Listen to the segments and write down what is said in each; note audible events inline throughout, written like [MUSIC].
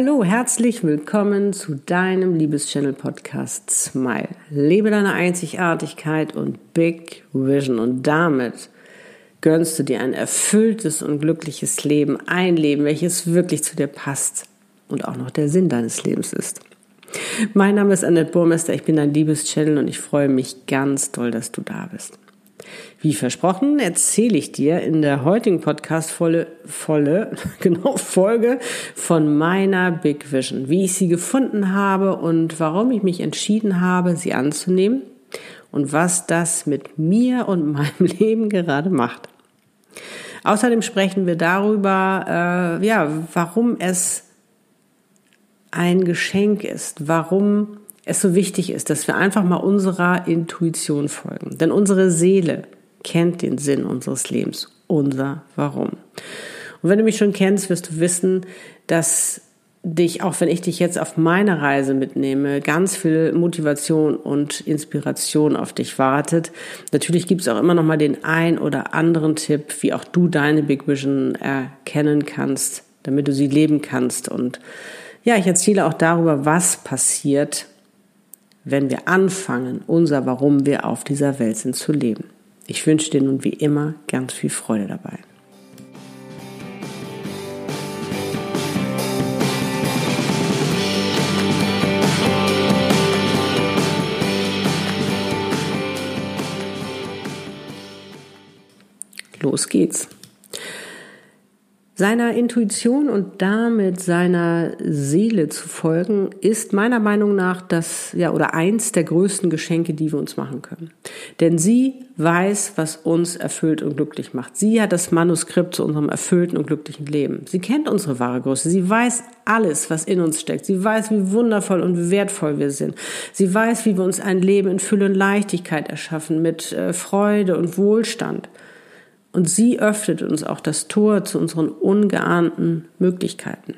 Hallo, herzlich willkommen zu deinem Liebeschannel-Podcast Smile. Lebe deine Einzigartigkeit und Big Vision und damit gönnst du dir ein erfülltes und glückliches Leben, ein Leben, welches wirklich zu dir passt und auch noch der Sinn deines Lebens ist. Mein Name ist Annette Burmester, ich bin dein Liebeschannel und ich freue mich ganz doll, dass du da bist. Wie versprochen erzähle ich dir in der heutigen Podcast volle, volle, [LAUGHS] genau Folge von meiner Big Vision, wie ich sie gefunden habe und warum ich mich entschieden habe, sie anzunehmen und was das mit mir und [LAUGHS] meinem Leben gerade macht. Außerdem sprechen wir darüber, äh, ja, warum es ein Geschenk ist, warum es so wichtig ist, dass wir einfach mal unserer Intuition folgen. Denn unsere Seele, kennt den Sinn unseres Lebens, unser Warum. Und wenn du mich schon kennst, wirst du wissen, dass dich, auch wenn ich dich jetzt auf meine Reise mitnehme, ganz viel Motivation und Inspiration auf dich wartet. Natürlich gibt es auch immer noch mal den ein oder anderen Tipp, wie auch du deine Big Vision erkennen kannst, damit du sie leben kannst. Und ja, ich erzähle auch darüber, was passiert, wenn wir anfangen, unser Warum wir auf dieser Welt sind zu leben. Ich wünsche dir nun wie immer ganz viel Freude dabei. Los geht's. Seiner Intuition und damit seiner Seele zu folgen, ist meiner Meinung nach das, ja, oder eins der größten Geschenke, die wir uns machen können. Denn sie weiß, was uns erfüllt und glücklich macht. Sie hat das Manuskript zu unserem erfüllten und glücklichen Leben. Sie kennt unsere wahre Größe. Sie weiß alles, was in uns steckt. Sie weiß, wie wundervoll und wertvoll wir sind. Sie weiß, wie wir uns ein Leben in Fülle und Leichtigkeit erschaffen, mit äh, Freude und Wohlstand. Und sie öffnet uns auch das Tor zu unseren ungeahnten Möglichkeiten.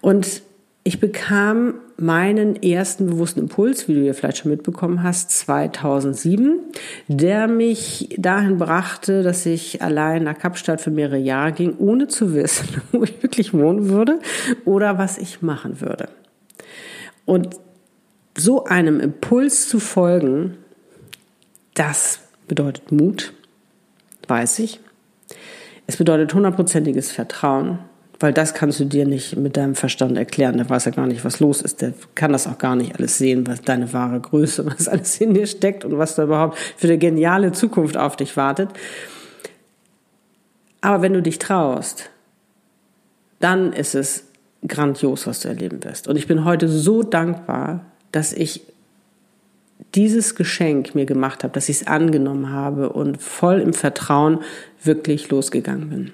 Und ich bekam meinen ersten bewussten Impuls, wie du ja vielleicht schon mitbekommen hast, 2007, der mich dahin brachte, dass ich allein nach Kapstadt für mehrere Jahre ging, ohne zu wissen, [LAUGHS] wo ich wirklich wohnen würde oder was ich machen würde. Und so einem Impuls zu folgen, das bedeutet Mut, weiß ich. Es bedeutet hundertprozentiges Vertrauen, weil das kannst du dir nicht mit deinem Verstand erklären. Der weiß ja gar nicht, was los ist. Der kann das auch gar nicht alles sehen, was deine wahre Größe, [LAUGHS] was alles in dir steckt und was da überhaupt für eine geniale Zukunft auf dich wartet. Aber wenn du dich traust, dann ist es grandios, was du erleben wirst. Und ich bin heute so dankbar, dass ich dieses Geschenk mir gemacht habe, dass ich es angenommen habe und voll im Vertrauen wirklich losgegangen bin.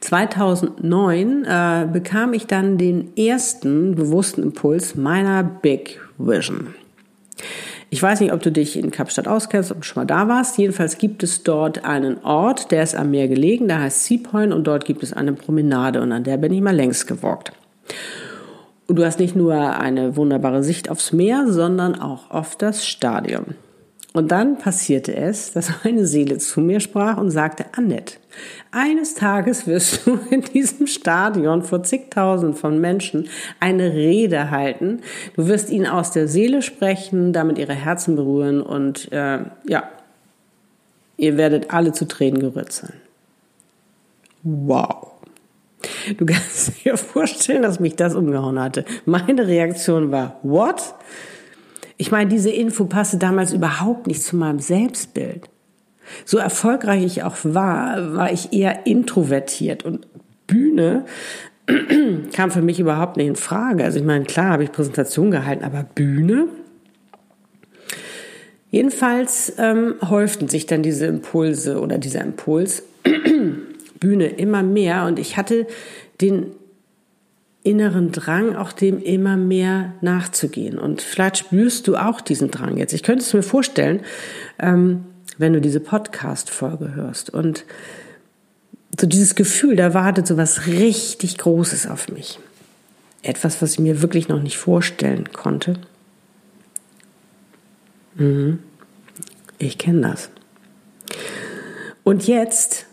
2009 äh, bekam ich dann den ersten bewussten Impuls meiner Big Vision. Ich weiß nicht, ob du dich in Kapstadt auskennst, ob du schon mal da warst. Jedenfalls gibt es dort einen Ort, der ist am Meer gelegen, der heißt Sea Point und dort gibt es eine Promenade und an der bin ich mal längst gewalkt. Und du hast nicht nur eine wunderbare Sicht aufs Meer, sondern auch auf das Stadion. Und dann passierte es, dass meine Seele zu mir sprach und sagte, Annette, eines Tages wirst du [LAUGHS] in diesem Stadion vor zigtausend von Menschen eine Rede halten. Du wirst ihnen aus der Seele sprechen, damit ihre Herzen berühren und äh, ja, ihr werdet alle zu Tränen gerührt. Wow. Du kannst dir vorstellen, dass mich das umgehauen hatte. Meine Reaktion war, what? Ich meine, diese Info passte damals überhaupt nicht zu meinem Selbstbild. So erfolgreich ich auch war, war ich eher introvertiert und Bühne [CLEARS THROAT] kam für mich überhaupt nicht in Frage. Also ich meine, klar habe ich Präsentation gehalten, aber Bühne? Jedenfalls ähm, häuften sich dann diese Impulse oder dieser Impuls [CLEARS THROAT] Bühne immer mehr und ich hatte den inneren Drang, auch dem immer mehr nachzugehen. Und vielleicht spürst du auch diesen Drang jetzt. Ich könnte es mir vorstellen, ähm, wenn du diese Podcast-Folge hörst und so dieses Gefühl, da wartet so was richtig Großes auf mich. Etwas, was ich mir wirklich noch nicht vorstellen konnte. Mhm. Ich kenne das. Und jetzt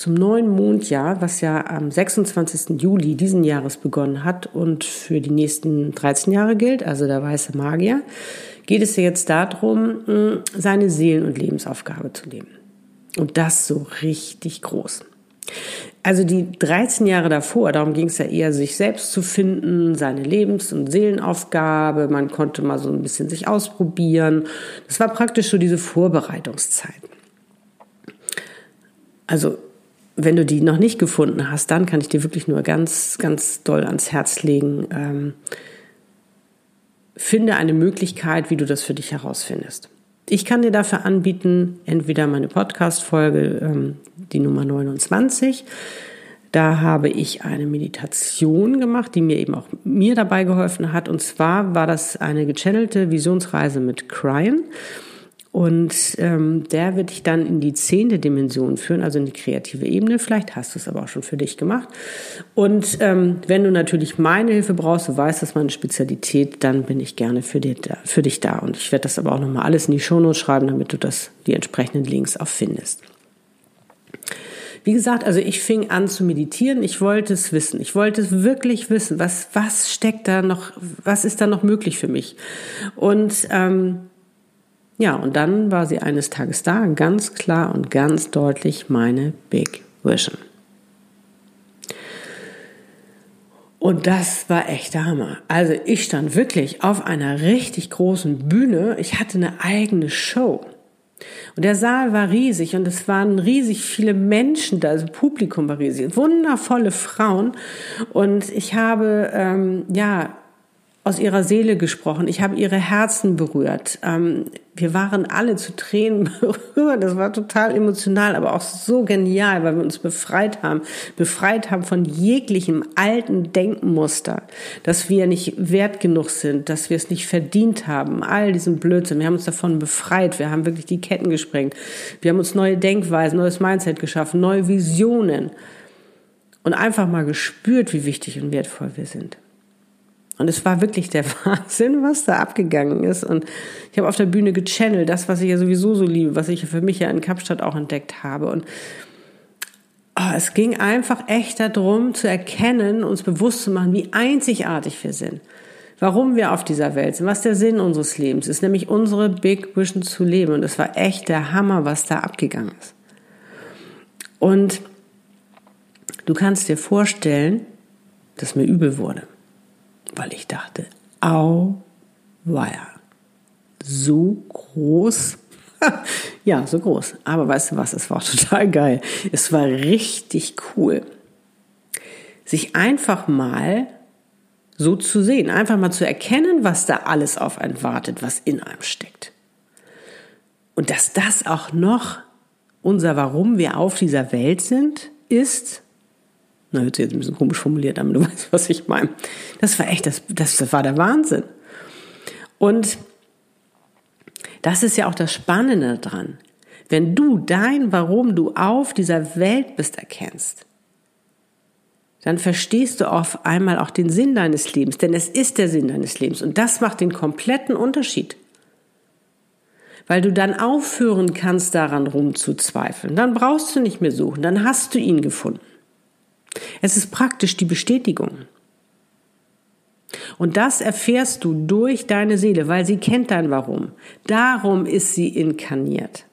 zum neuen Mondjahr, was ja am 26. Juli diesen Jahres begonnen hat und für die nächsten 13 Jahre gilt, also der weiße Magier, geht es jetzt darum, seine Seelen- und Lebensaufgabe zu leben. Und das so richtig groß. Also die 13 Jahre davor, darum ging es ja eher, sich selbst zu finden, seine Lebens- und Seelenaufgabe. Man konnte mal so ein bisschen sich ausprobieren. Das war praktisch so diese Vorbereitungszeit. Also wenn du die noch nicht gefunden hast, dann kann ich dir wirklich nur ganz, ganz doll ans Herz legen. Ähm, finde eine Möglichkeit, wie du das für dich herausfindest. Ich kann dir dafür anbieten, entweder meine Podcast-Folge, ähm, die Nummer 29. Da habe ich eine Meditation gemacht, die mir eben auch mir dabei geholfen hat. Und zwar war das eine gechannelte Visionsreise mit Cryan. Und ähm, der wird dich dann in die zehnte Dimension führen, also in die kreative Ebene. Vielleicht hast du es aber auch schon für dich gemacht. Und ähm, wenn du natürlich meine Hilfe brauchst, du weißt, das ist meine Spezialität, dann bin ich gerne für, dir da, für dich da. Und ich werde das aber auch nochmal alles in die Shownotes schreiben, damit du das, die entsprechenden Links auch findest. Wie gesagt, also ich fing an zu meditieren. Ich wollte es wissen. Ich wollte es wirklich wissen. Was, was steckt da noch? Was ist da noch möglich für mich? Und ähm, ja, und dann war sie eines Tages da, ganz klar und ganz deutlich meine Big Vision. Und das war echt der Hammer. Also ich stand wirklich auf einer richtig großen Bühne. Ich hatte eine eigene Show. Und der Saal war riesig und es waren riesig viele Menschen da, also Publikum war riesig, wundervolle Frauen. Und ich habe ähm, ja aus ihrer Seele gesprochen. Ich habe ihre Herzen berührt. Ähm, wir waren alle zu Tränen [LAUGHS] berührt. Das war total emotional, aber auch so genial, weil wir uns befreit haben. Befreit haben von jeglichem alten Denkmuster, dass wir nicht wert genug sind, dass wir es nicht verdient haben. All diesem Blödsinn. Wir haben uns davon befreit. Wir haben wirklich die Ketten gesprengt. Wir haben uns neue Denkweisen, neues Mindset geschaffen, neue Visionen. Und einfach mal gespürt, wie wichtig und wertvoll wir sind. Und es war wirklich der [LAUGHS] Wahnsinn, was da abgegangen ist. Und ich habe auf der Bühne gechannelt, das, was ich ja sowieso so liebe, was ich für mich ja in Kapstadt auch entdeckt habe. Und oh, es ging einfach echt darum, zu erkennen, uns bewusst zu machen, wie einzigartig wir sind. Warum wir auf dieser Welt sind, was der Sinn unseres Lebens ist, nämlich unsere Big Vision zu leben. Und es war echt der Hammer, was da abgegangen ist. Und du kannst dir vorstellen, dass mir übel wurde weil ich dachte, au, weia, so groß. [LAUGHS] ja, so groß. Aber weißt du was, es war [LAUGHS] total geil. Es war richtig cool. Sich einfach mal so zu sehen, einfach mal zu erkennen, was da alles auf einen wartet, was in einem steckt. Und dass das auch noch unser Warum wir auf dieser Welt sind, ist, na, hört sich jetzt ein bisschen komisch formuliert aber du [LAUGHS] weißt, was ich meine. Das war echt, das, das, das war der Wahnsinn. Und das ist ja auch das Spannende dran. Wenn du dein, warum du auf dieser Welt bist, erkennst, dann verstehst du auf einmal auch den Sinn deines Lebens, denn es ist der Sinn deines Lebens und das macht den kompletten Unterschied. Weil du dann aufhören kannst, daran rumzuzweifeln. Dann brauchst du nicht mehr suchen, dann hast du ihn gefunden. Es ist praktisch die Bestätigung. Und das erfährst du durch deine Seele, weil sie kennt dein Warum. Darum ist sie inkarniert.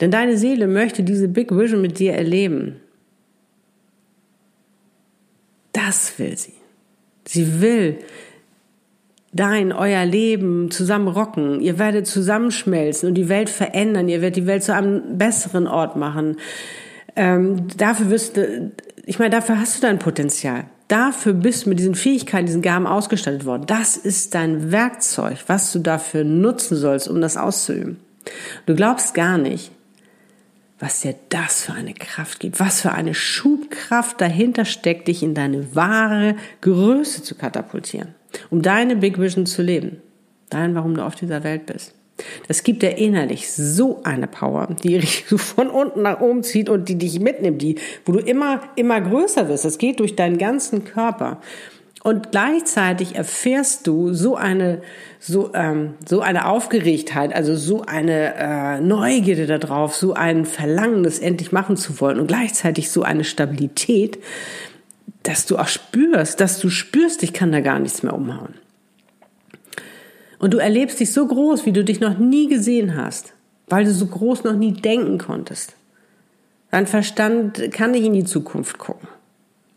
Denn deine Seele möchte diese Big Vision mit dir erleben. Das will sie. Sie will dein, euer Leben zusammen rocken. Ihr werdet zusammenschmelzen und die Welt verändern. Ihr werdet die Welt zu einem besseren Ort machen. Ähm, dafür wirst du, ich meine, dafür hast du dein Potenzial. Dafür bist du mit diesen Fähigkeiten, diesen Gaben ausgestattet worden. Das ist dein Werkzeug, was du dafür nutzen sollst, um das auszuüben. Du glaubst gar nicht, was dir das für eine Kraft gibt, was für eine Schubkraft dahinter steckt, dich in deine wahre Größe zu katapultieren, um deine Big Vision zu leben. Dein, warum du auf dieser Welt bist. Das gibt dir innerlich so eine Power, die [LAUGHS] dich von unten nach oben zieht und die dich mitnimmt, die, wo du immer, immer größer wirst. Das geht durch deinen ganzen Körper. Und gleichzeitig erfährst du so eine, so, ähm, so eine Aufgeregtheit, also so eine äh, Neugierde darauf, so ein Verlangen, das endlich machen zu wollen und gleichzeitig so eine Stabilität, dass du auch spürst, dass du spürst, ich kann da gar nichts mehr umhauen. Und du erlebst dich so groß, wie du dich noch nie gesehen hast, weil du so groß noch nie denken konntest. Dein Verstand kann nicht in die Zukunft gucken.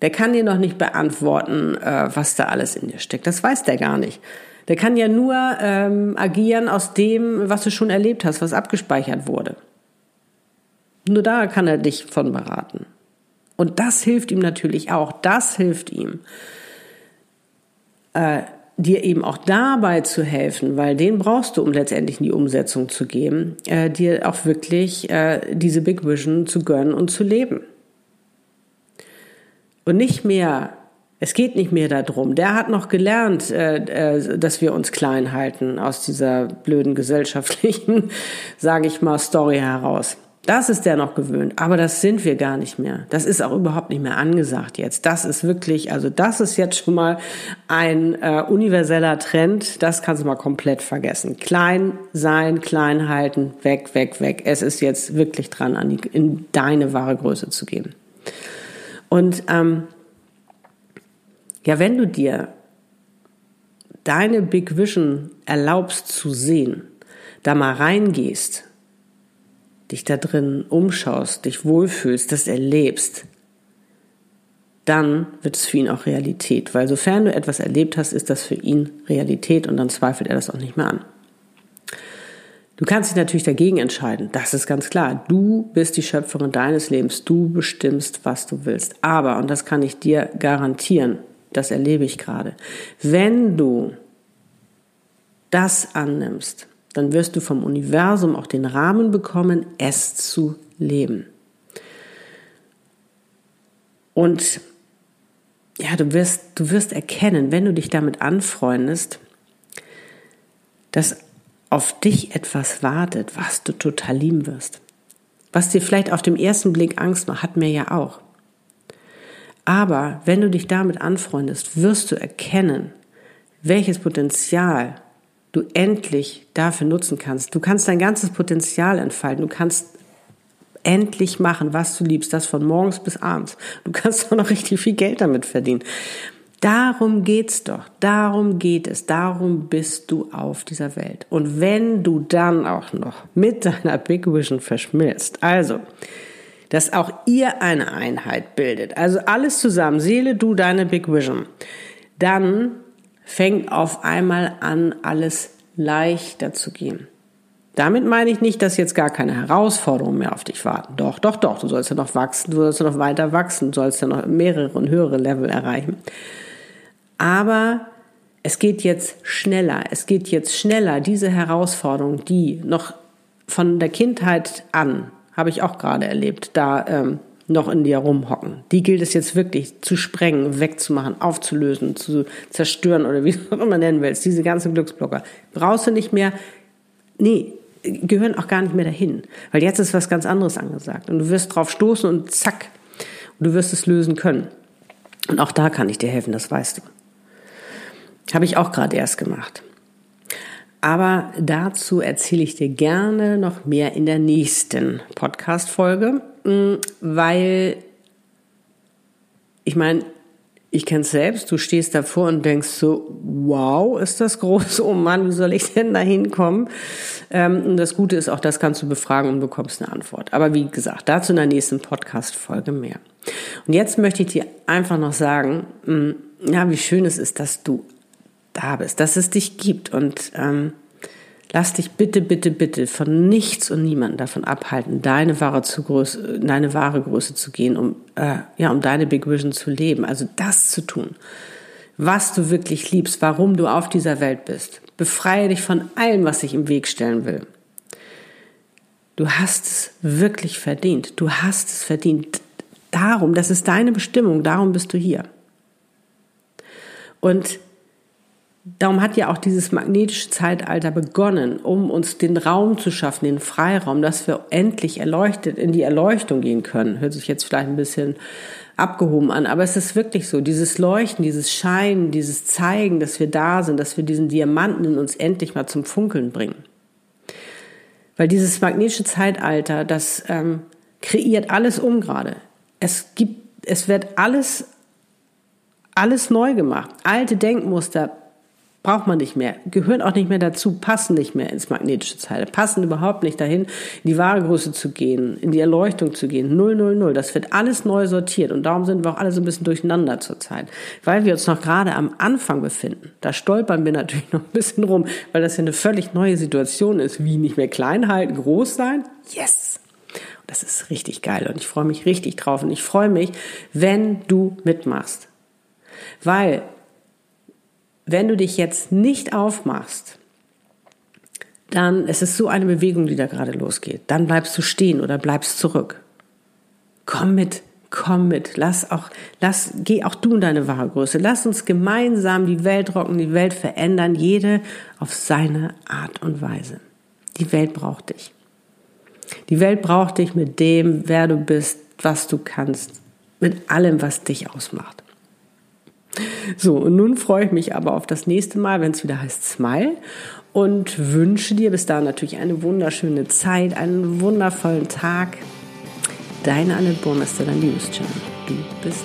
Der kann dir noch nicht beantworten, äh, was da alles in dir steckt. Das weiß der gar nicht. Der kann ja nur ähm, agieren aus dem, was du schon erlebt hast, was abgespeichert wurde. Nur da kann er dich von beraten. Und das hilft ihm natürlich auch. Das hilft ihm, äh, dir eben auch dabei zu helfen, weil den brauchst du, um letztendlich in die Umsetzung zu gehen, äh, dir auch wirklich äh, diese Big Vision zu gönnen und zu leben. Und nicht mehr, es geht nicht mehr darum. Der hat noch gelernt, äh, äh, dass wir uns klein halten aus dieser blöden gesellschaftlichen, [LAUGHS] sage ich mal, Story heraus. Das ist der noch gewöhnt, aber das sind wir gar nicht mehr. Das ist auch überhaupt nicht mehr angesagt jetzt. Das ist wirklich, also das ist jetzt schon mal ein äh, universeller Trend. Das kannst du mal komplett vergessen. Klein sein, klein halten, weg, weg, weg. Es ist jetzt wirklich dran, an die, in deine wahre Größe zu gehen. Und ähm, ja, wenn du dir deine Big Vision erlaubst zu sehen, da mal reingehst, dich da drin umschaust, dich wohlfühlst, das erlebst, dann wird es für ihn auch Realität. Weil sofern du etwas erlebt hast, ist das für ihn Realität und dann zweifelt er das auch nicht mehr an. Du kannst dich natürlich dagegen entscheiden, das ist ganz klar. Du bist die Schöpferin deines Lebens, du bestimmst, was du willst. Aber, und das kann ich dir garantieren, das erlebe ich gerade, wenn du das annimmst, dann wirst du vom Universum auch den Rahmen bekommen, es zu leben. Und ja, du wirst, du wirst erkennen, wenn du dich damit anfreundest, dass auf dich etwas wartet, was du total lieben wirst. Was dir vielleicht auf dem ersten Blick Angst macht, hat mir ja auch. Aber wenn du dich damit anfreundest, wirst du erkennen, welches Potenzial du endlich dafür nutzen kannst. Du kannst dein ganzes Potenzial entfalten. Du kannst endlich machen, was du liebst, das von morgens bis abends. Du kannst auch noch richtig viel Geld damit verdienen. Darum geht's doch. Darum geht es. Darum bist du auf dieser Welt. Und wenn du dann auch noch mit deiner Big Vision verschmilzt, also, dass auch ihr eine Einheit bildet, also alles zusammen, Seele, du, deine Big Vision, dann fängt auf einmal an, alles leichter zu gehen. Damit meine ich nicht, dass jetzt gar keine Herausforderungen mehr auf dich warten. Doch, doch, doch, du sollst ja noch wachsen, du sollst ja noch weiter wachsen, du sollst ja noch mehrere und höhere Level erreichen. Aber es geht jetzt schneller. Es geht jetzt schneller. Diese Herausforderung, die noch von der Kindheit an, habe ich auch gerade erlebt, da ähm, noch in dir rumhocken. Die gilt es jetzt wirklich zu sprengen, wegzumachen, aufzulösen, zu zerstören oder wie du auch immer nennen willst. Diese ganzen Glücksblocker. Brauchst du nicht mehr. Nee, gehören auch gar nicht mehr dahin. Weil jetzt ist was ganz anderes angesagt. Und du wirst drauf stoßen und zack. Und du wirst es lösen können. Und auch da kann ich dir helfen, das weißt du. Habe ich auch gerade erst gemacht. Aber dazu erzähle ich dir gerne noch mehr in der nächsten Podcast-Folge, weil ich meine, ich kenne es selbst, du stehst davor und denkst so, wow, ist das groß, oh Mann, wie soll ich denn da hinkommen? Ähm, und das Gute ist, auch das kannst du befragen und bekommst eine Antwort. Aber wie gesagt, dazu in der nächsten Podcast-Folge mehr. Und jetzt möchte ich dir einfach noch sagen, mm, ja, wie schön es ist, dass du da bist, dass es dich gibt. Und ähm, lass dich bitte, bitte, bitte von nichts und niemandem davon abhalten, deine wahre, zu Größe, deine wahre Größe zu gehen, um, äh, ja, um deine Big Vision zu leben. Also das zu tun, was du wirklich liebst, warum du auf dieser Welt bist. Befreie dich von allem, was sich im Weg stellen will. Du hast es wirklich verdient. Du hast es verdient. Darum, das ist deine Bestimmung, darum bist du hier. Und Darum hat ja auch dieses magnetische Zeitalter begonnen, um uns den Raum zu schaffen, den Freiraum, dass wir endlich erleuchtet in die Erleuchtung gehen können. Hört sich jetzt vielleicht ein bisschen abgehoben an, aber es ist wirklich so, dieses Leuchten, dieses Scheinen, dieses Zeigen, dass wir da sind, dass wir diesen Diamanten in uns endlich mal zum Funkeln bringen. Weil dieses magnetische Zeitalter, das ähm, kreiert alles um gerade. Es gibt, es wird alles, alles neu gemacht. Alte Denkmuster braucht man nicht mehr, gehören auch nicht mehr dazu, passen nicht mehr ins magnetische Zeitalter, passen überhaupt nicht dahin, in die wahre Größe zu gehen, in die Erleuchtung zu gehen. Null, null, null. Das wird alles neu sortiert und darum sind wir auch alle so ein bisschen durcheinander zurzeit, weil wir uns noch gerade am Anfang befinden. Da stolpern wir natürlich [LAUGHS] noch ein bisschen rum, weil das ja eine völlig neue Situation ist, wie nicht mehr klein halten, groß sein. Yes! Das ist richtig geil und ich freue mich richtig drauf und ich freue mich, wenn du mitmachst. Weil wenn du dich jetzt nicht aufmachst, dann es ist so eine Bewegung, die da gerade losgeht. Dann bleibst du stehen oder bleibst zurück. Komm mit, komm mit. Lass auch, lass, geh auch du in deine wahre Größe. Lass uns gemeinsam die Welt rocken, die Welt verändern, jede auf seine Art und Weise. Die Welt braucht dich. Die Welt braucht dich mit dem, wer du bist, was du kannst, mit allem, was dich ausmacht. So, und nun freue ich mich aber auf das nächste Mal, wenn es wieder heißt Smile und wünsche dir bis dahin natürlich eine wunderschöne Zeit, einen wundervollen Tag. Deine Annette Burmester, dein Liebeschannel. Du bist